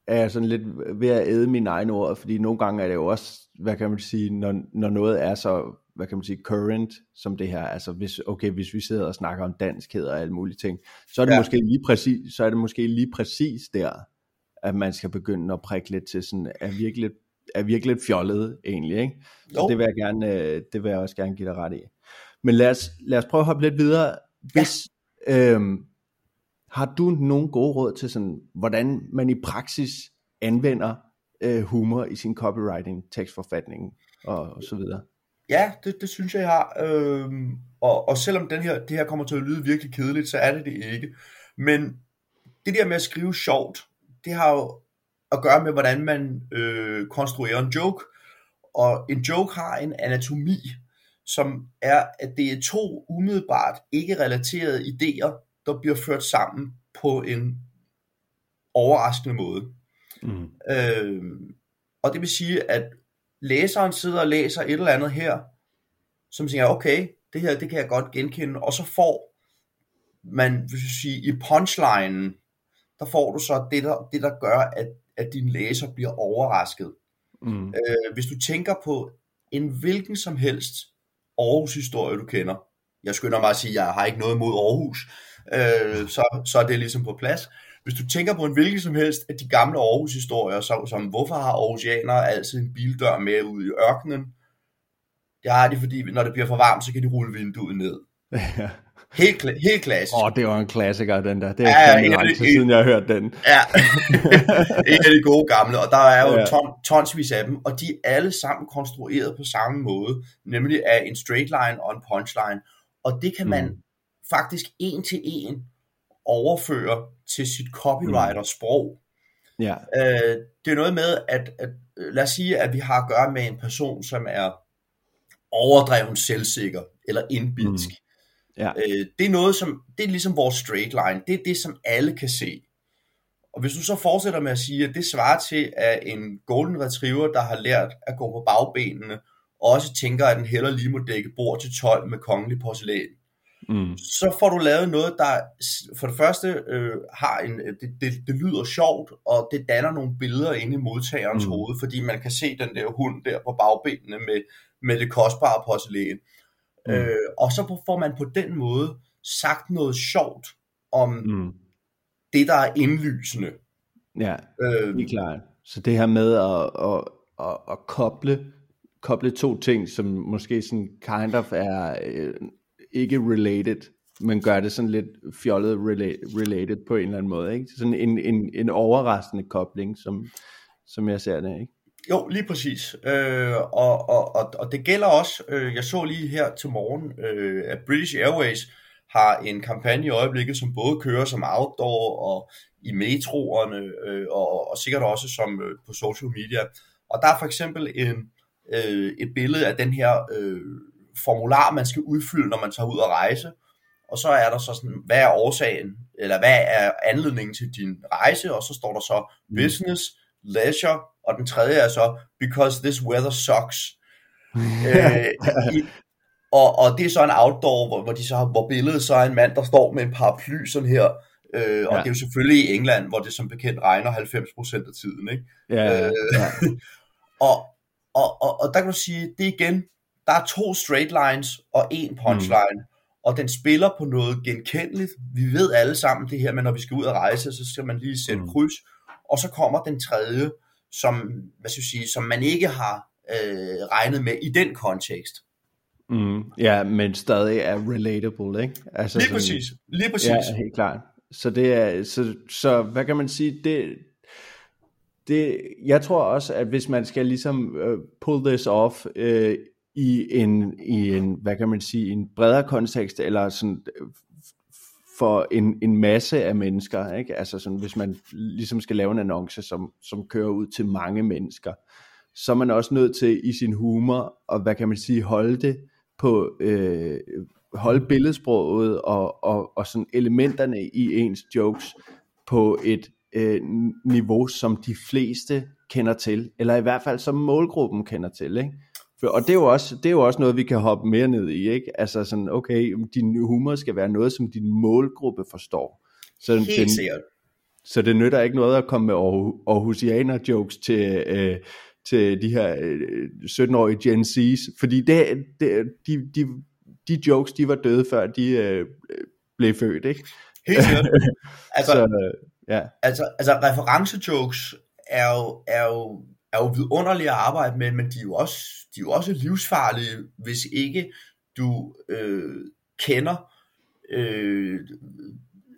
er jeg sådan lidt ved at æde mine egne ord, fordi nogle gange er det jo også, hvad kan man sige, når, når noget er så, hvad kan man sige, current som det her, altså hvis, okay, hvis vi sidder og snakker om danskhed og alle mulige ting, så er det Ja. måske lige præcis, så er det måske lige præcis der, at man skal begynde at prikke lidt til sådan, er virkelig, er virkelig fjollet egentlig, ikke? Så Jo. det vil jeg gerne, øh, det vil jeg også gerne give dig ret i. Men lad os, lad os prøve at hoppe lidt videre. Hvis, øhm, har du nogle gode råd til sådan, hvordan man i praksis anvender øh, humor i sin copywriting, tekstforfatning og, og så videre? Ja, det, det synes jeg, jeg har. Øhm, og, og selvom den her, det her kommer til at lyde virkelig kedeligt, så er det det ikke. Men det der med at skrive sjovt, det har jo at gøre med, hvordan man øh, konstruerer en joke. Og en joke har en anatomi, som er, at det er to umiddelbart ikke relaterede idéer, der bliver ført sammen på en overraskende måde. Mm. Øh, og det vil sige, at læseren sidder og læser et eller andet her, som siger, okay, det her, det kan jeg godt genkende, og så får man, hvis jeg sige, i punchlinen, der får du så det, der, det, der gør, at, at din læser bliver overrasket. Mm. Øh, hvis du tænker på en hvilken som helst Aarhus-historie, du kender, jeg skynder mig at sige, at jeg har ikke noget imod Aarhus, øh, så, så er det ligesom på plads. Hvis du tænker på en hvilken som helst af de gamle Aarhus-historier, så, som hvorfor har Aarhusianere altid en bildør med ud i ørkenen? Det har de, fordi når det bliver for varmt, så kan de rulle vinduet ned. Ja. Helt, kla- helt klassisk. Åh, oh, det var en klassiker, den der. Det er Ja, af lang tid siden, jeg har hørt den. Ja, en af de gode gamle, og der er jo ja. ton, tonsvis af dem, og de er alle sammen konstrueret på samme måde, nemlig af en straight line og en punchline, og det kan man Mm. Faktisk en til en overføre til sit copywriter-sprog. Ja. Øh, det er noget med, at, at lad os sige, at vi har at gøre med en person, som er overdreven selvsikker eller indbilsk. Mm. Ja. Øh, det er noget, som, det er ligesom vores straight line. Det er det, som alle kan se. Og hvis du så fortsætter med at sige, at det svarer til, at en golden retriever, der har lært at gå på bagbenene, også tænker, at den heller lige må dække bord til 12 med kongelig porcelæn, Mm. så får du lavet noget, der for det første øh, har en, det, det, det lyder sjovt, og det danner nogle billeder inde i modtagerens Mm. hoved, fordi man kan se den der hund der på bagbenene med, med det kostbare porcelæn. Mm. Øh, og så får man på den måde sagt noget sjovt om mm. Det, der er indlysende. Ja, Øh, helt klart. Så det her med at, at, at, at koble, koble to ting, som måske sådan kind of er øh, ikke related, men gør det sådan lidt fjollet rela- related på en eller anden måde. Ikke? Sådan en, en, en overraskende kobling, som, som jeg ser det. Ikke? Jo, lige præcis. Øh, og, og, og, og det gælder også, øh, jeg så lige her til morgen, øh, at British Airways har en kampagne i øjeblikket, som både kører som outdoor og i metroerne, øh, og, og sikkert også som øh, på social media. Og der er for eksempel en, øh, et billede af den her øh, formular, man skal udfylde, når man tager ud og rejse. Og så er der så sådan, hvad er årsagen, eller hvad er anledningen til din rejse? Og så står der så business, leisure, og den tredje er så, because this weather sucks. øh, i, og, og det er så en outdoor, hvor, hvor, de så har, hvor billedet så er en mand, der står med en paraply sådan her, øh, og Ja. det er jo selvfølgelig i England, hvor det som bekendt regner 90% af tiden, ikke? Ja, ja, Øh, ja. Og, og, og, og der kan du sige, det er igen, der er to straight lines og en punchline, mm. og den spiller på noget genkendeligt. Vi ved alle sammen det her, men når vi skal ud og rejse, så skal man lige sætte Mm. kryds, og så kommer den tredje, som, hvad skal jeg sige, som man ikke har øh, regnet med i den kontekst. Mm, ja, men stadig er relatable, ikke? Altså Lige sådan- præcis, lige præcis. Ja, helt klart. Så det er, så, så hvad kan man sige, det, det, jeg tror også, at hvis man skal ligesom uh, pull this off uh, i en, i en, hvad kan man sige, en bredere kontekst, eller sådan øh, for en, en masse af mennesker, ikke? Altså sådan, hvis man ligesom skal lave en annonce, som, som kører ud til mange mennesker, så er man også nødt til i sin humor, og hvad kan man sige, holde det på, øh, holde billedsproget og, og, og sådan elementerne i ens jokes på et øh, niveau, som de fleste kender til, eller i hvert fald som målgruppen kender til, ikke? Og det er, jo også, det er jo også noget, vi kan hoppe mere ned i, ikke? Altså sådan, okay, din humor skal være noget, som din målgruppe forstår. Så Helt den, sikkert. så det nytter ikke noget at komme med Aarhu- Aarhusianer jokes til, øh, til de her øh, 17-årige Gen Z's, fordi det, det, de, de, de jokes, de var døde før de øh, blev født, ikke? Helt sikkert. Altså, Så, øh, ja. altså, altså referencejokes er jo, er jo, er jo vidunderlige at arbejde med, men de er jo også, de er jo også livsfarlige, hvis ikke du øh, kender, øh,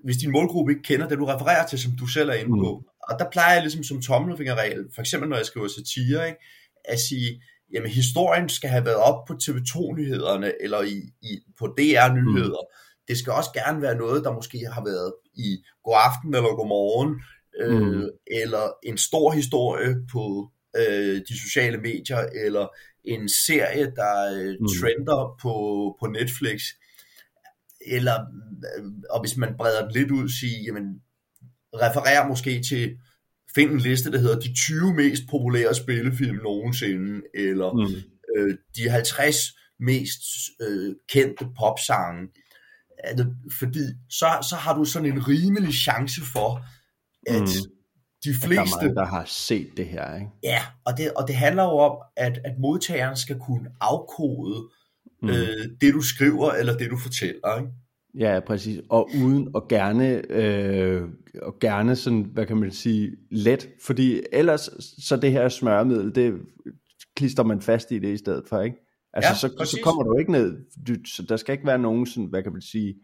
hvis din målgruppe ikke kender det, du refererer til, som du selv er inde på. Og der plejer jeg ligesom som tommelfingerregel, for eksempel når jeg skriver satire, ikke, at sige, jamen historien skal have været op på TV2-nyhederne, eller i, i, på DR-nyheder. Mm. Det skal også gerne være noget, der måske har været i god aften eller god morgen, øh, Mm. eller en stor historie på øh, de sociale medier, eller en serie, der øh, Mm. trender på, på Netflix. Eller, øh, og hvis man breder den lidt ud, sige, jamen, refererer måske til, find en liste, der hedder de 20 mest populære spillefilm nogensinde, eller Mm. øh, de 50 mest øh, kendte popsange. Altså, fordi så, så har du sådan en rimelig chance for, at Mm. De Der er fleste... mange, der har set det her, ikke? Ja, og det, og det handler jo om, at, at modtageren skal kunne afkode Mm. øh, det, du skriver, eller det, du fortæller. Ikke? Ja, præcis. Og uden og gerne, øh, og gerne sådan, hvad kan man sige, let. Fordi ellers, så det her smørmiddel, det klister man fast i det i stedet for, ikke? Altså, Ja, så, så præcis. kommer du ikke ned. Du, så der skal ikke være nogen sådan, hvad kan man sige,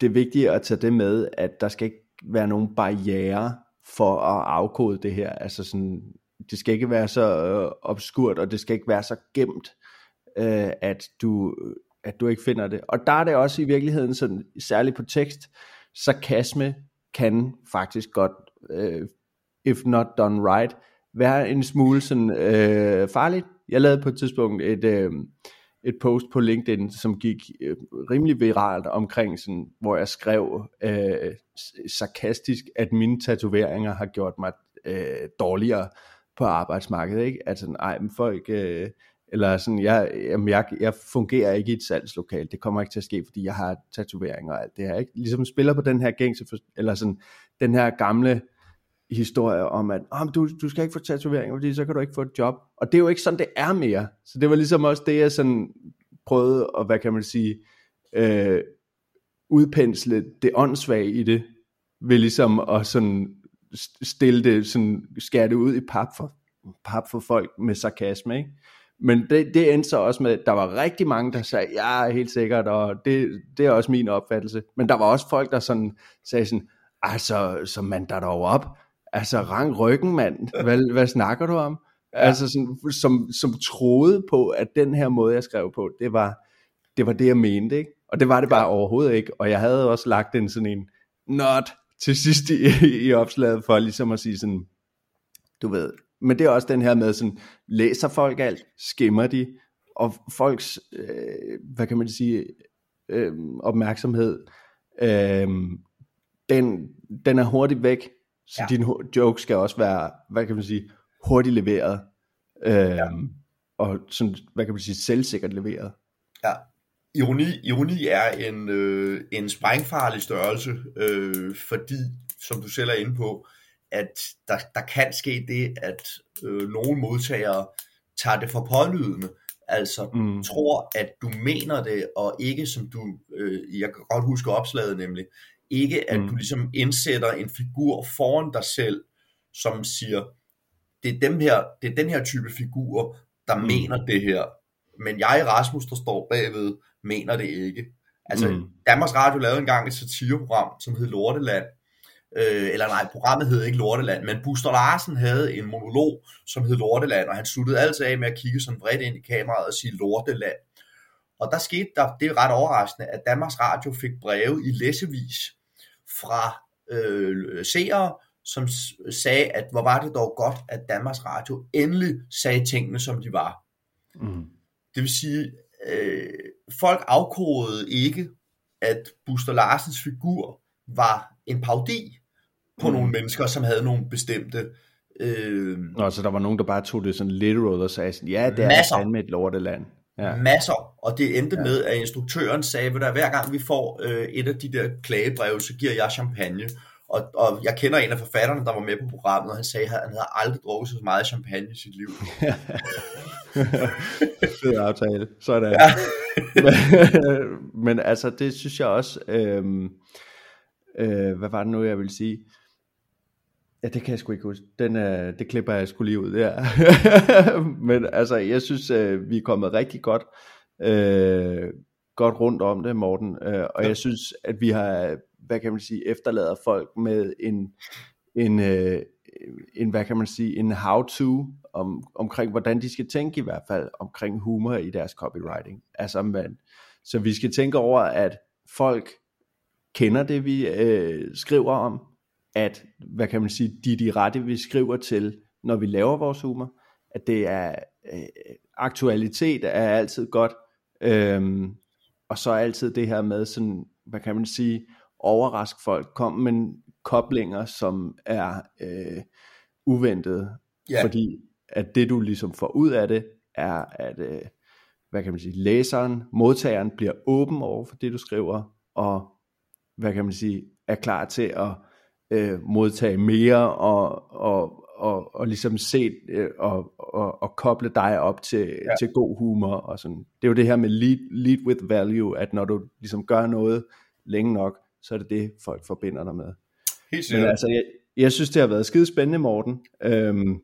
det er vigtigt at tage det med, at der skal ikke være nogen barriere for at afkode det her. Altså sådan, det skal ikke være så øh, obskurt, og det skal ikke være så gemt, øh, at du øh, at du ikke finder det. Og der er det også i virkeligheden sådan, særligt på tekst, sarkasme kan faktisk godt øh, if not done right, være en smule sådan øh, farligt. Jeg lavede på et tidspunkt et, øh, et post på LinkedIn, som gik øh, rimelig viralt omkring, sådan, hvor jeg skrev øh, sarkastisk, at mine tatoveringer har gjort mig øh, dårligere på arbejdsmarkedet. Ikke? Altså, ej, men folk... Øh, eller sådan, jeg, jamen jeg, jeg fungerer ikke i et salgslokal, det kommer ikke til at ske, fordi jeg har tatoveringer og alt det her, ikke? Ligesom spiller på den her gængse, eller sådan, den her gamle historie om, at oh, du, du skal ikke få tatoveringer, fordi så kan du ikke få et job. Og det er jo ikke sådan, det er mere. Så det var ligesom også det, jeg sådan prøvede at, hvad kan man sige, øh, udpensle det åndssvage i det, ved ligesom at sådan stille det, sådan skære det ud i pap for, pap for folk med sarkasme, ikke? Men det, det endte så også med, at der var rigtig mange, der sagde, ja, helt sikkert, og det, det er også min opfattelse. Men der var også folk, der sådan sagde sådan, altså, så mand der dog op. Altså, rang ryggen, mand. Hvad, hvad snakker du om? Ja. Altså, sådan, som, som troede på, at den her måde, jeg skrev på, det var det, var det jeg mente, ikke? Og det var det bare overhovedet ikke. Og jeg havde også lagt en sådan en not til sidst i, i opslaget, for ligesom at sige sådan, du ved, men det er også den her med sådan, læser folk alt, skimmer de, og folks, øh, hvad kan man sige, øh, opmærksomhed, øh, den, den er hurtigt væk, så ja. din joke skal også være, hvad kan man sige, hurtigt leveret, øh, ja. og sådan, hvad kan man sige, selvsikkert leveret. Ja, ironi, ironi er en, øh, en sprængfarlig størrelse, øh, fordi, som du selv er inde på, at der, der kan ske det, at øh, nogle modtagere tager det for pålydende, altså mm. tror, at du mener det, og ikke som du, øh, jeg kan godt huske opslaget nemlig, ikke at mm. du ligesom indsætter en figur foran dig selv, som siger, det er, dem her, det er den her type figur, der mm. mener det her, men jeg, Rasmus, der står bagved, mener det ikke. Altså, mm. Danmarks Radio lavede engang et satireprogram, som hed Lorteland, øh, eller nej, programmet hed ikke Lorteland, men Buster Larsen havde en monolog, som hed Lorteland, og han sluttede altid af med at kigge sådan bredt ind i kameraet og sige Lorteland. Og der skete der, det er ret overraskende, at Danmarks Radio fik breve i læsevis fra øh, seere, som sagde, at hvor var det dog godt, at Danmarks Radio endelig sagde tingene, som de var. Mm. Det vil sige, øh, folk afkodede ikke, at Buster Larsens figur var en parodi på mm. nogle mennesker, som havde nogle bestemte... Øh, Nå, så der var nogen, der bare tog det sådan literal og sagde sådan, ja, det masser, er fandme et lorteland. Ja. Masser, og det endte ja. med, at instruktøren sagde, at hver gang vi får øh, et af de der klagebreve, så giver jeg champagne. Og, og jeg kender en af forfatterne, der var med på programmet, og han sagde, at han havde aldrig drukket så meget champagne i sit liv. Fed aftale. Sådan. Ja. men, men altså, det synes jeg også, øh, øh, hvad var det nu, jeg vil sige? Ja, det kan jeg sgu ikke huske. Den, øh, det klipper jeg sgu lige ud, ja. Men altså, jeg synes, øh, vi er kommet rigtig godt, øh, godt rundt om det, Morten. Øh, og ja. jeg synes, at vi har, hvad kan man sige, efterlader folk med en, en, øh, en hvad kan man sige, en how-to om, omkring, hvordan de skal tænke i hvert fald, omkring humor i deres copywriting. Altså, man, så vi skal tænke over, at folk kender det, vi øh, skriver om, at, hvad kan man sige, de de rette, vi skriver til, når vi laver vores humor, at det er, øh, aktualitet er altid godt, øhm, og så altid det her med sådan, hvad kan man sige, overrask folk, kom med koblinger, som er øh, uventede, yeah. fordi at det du ligesom får ud af det, er at, øh, hvad kan man sige, læseren, modtageren bliver åben over for det du skriver, og hvad kan man sige, er klar til at øh, modtage mere og, og, og, og ligesom se øh, og, og, og koble dig op til, ja. til god humor og sådan. Det er jo det her med lead, lead with value, at når du ligesom gør noget længe nok, så er det det, folk forbinder dig med. Helt sikkert. Men altså, jeg, jeg synes, det har været skide spændende, Morten. Øhm,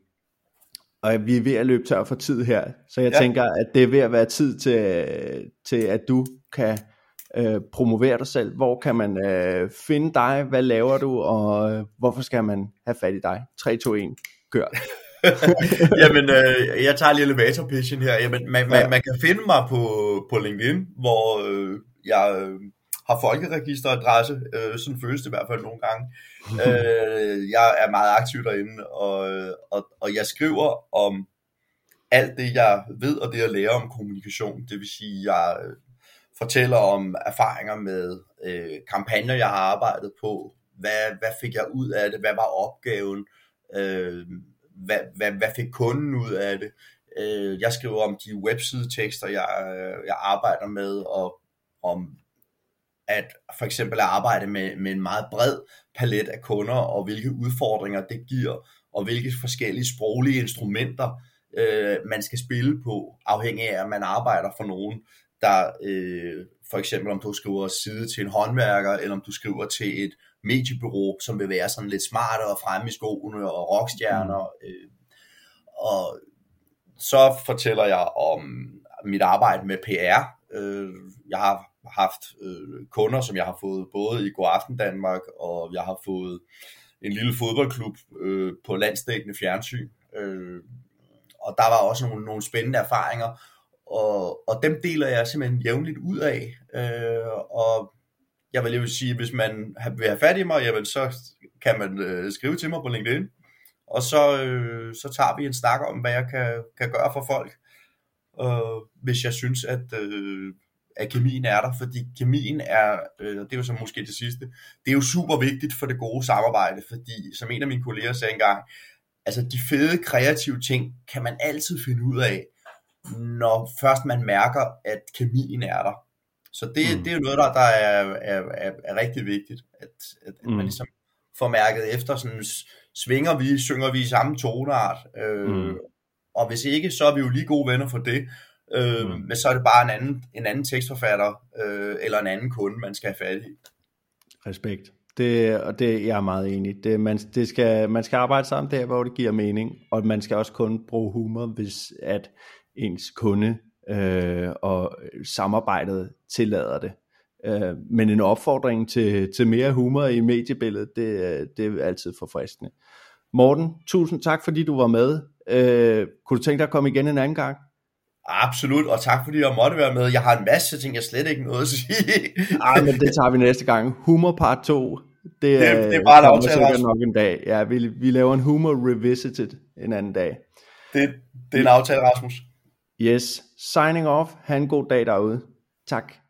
og vi er ved at løbe tør for tid her, så jeg ja. tænker, at det er ved at være tid til, til at du kan øh, promovere dig selv? Hvor kan man øh, finde dig? Hvad laver du? Og øh, hvorfor skal man have fat i dig? 3, 2, 1, kør. Jamen, øh, jeg tager lige elevator pitchen her. Jamen, man, man, man kan finde mig på, på LinkedIn, hvor øh, jeg øh, har folkeregisteradresse, øh, sådan føles det i hvert fald nogle gange. øh, jeg er meget aktiv derinde, og, og, og jeg skriver om alt det, jeg ved, og det, jeg lærer om kommunikation. Det vil sige, jeg fortæller om erfaringer med øh, kampagner, jeg har arbejdet på. Hvad, hvad fik jeg ud af det? Hvad var opgaven? Øh, hvad, hvad, hvad fik kunden ud af det? Øh, jeg skriver om de websidetekster, jeg, jeg arbejder med, og om at for eksempel at arbejde med, med en meget bred palet af kunder, og hvilke udfordringer det giver, og hvilke forskellige sproglige instrumenter øh, man skal spille på, afhængig af, at man arbejder for nogen, der øh, for eksempel om du skriver side til en håndværker, eller om du skriver til et mediebureau, som vil være sådan lidt smarte og fremme i skoene og rockstjerner. Mm. Øh, og så fortæller jeg om mit arbejde med PR. Øh, jeg har haft øh, kunder, som jeg har fået både i God Aften Danmark, og jeg har fået en lille fodboldklub øh, på landsdækkende fjernsyn. Øh, og der var også nogle, nogle spændende erfaringer, og, og dem deler jeg simpelthen jævnligt ud af. Øh, og jeg vil jo sige, hvis man vil have fat i mig, jamen, så kan man øh, skrive til mig på LinkedIn, og så, øh, så tager vi en snak om, hvad jeg kan, kan gøre for folk, øh, hvis jeg synes, at, øh, at kemien er der, fordi kemien er, øh, det er jo så måske det sidste, det er jo super vigtigt for det gode samarbejde, fordi som en af mine kolleger sagde engang, altså de fede kreative ting kan man altid finde ud af, når først man mærker, at kemien er der. Så det, mm. det er jo noget, der, der er, er, er, er rigtig vigtigt, at, at, at mm. man ligesom får mærket efter, sådan, svinger vi, synger vi i samme toneart, øh, mm. og hvis ikke, så er vi jo lige gode venner for det, øh, mm. men så er det bare en anden, en anden tekstforfatter, øh, eller en anden kunde, man skal have fat i. Respekt. Det, og det jeg er meget enig. Det, man, det skal, man skal arbejde sammen der, hvor det giver mening, og man skal også kun bruge humor, hvis at ens kunde øh, og samarbejdet tillader det. Øh, men en opfordring til, til mere humor i mediebilledet, det, det er altid forfriskende. Morten, tusind tak, fordi du var med. Øh, kunne du tænke dig at komme igen en anden gang? Absolut, og tak fordi jeg måtte være med. Jeg har en masse ting, jeg slet ikke noget at sige. Nej, men det tager vi næste gang. Humor part 2. Det, det, det er bare en aftale, nok en dag. Ja, vi, vi laver en humor revisited en anden dag. Det, det er en aftale, Rasmus. Yes, signing off. Ha' en god dag derude. Tak.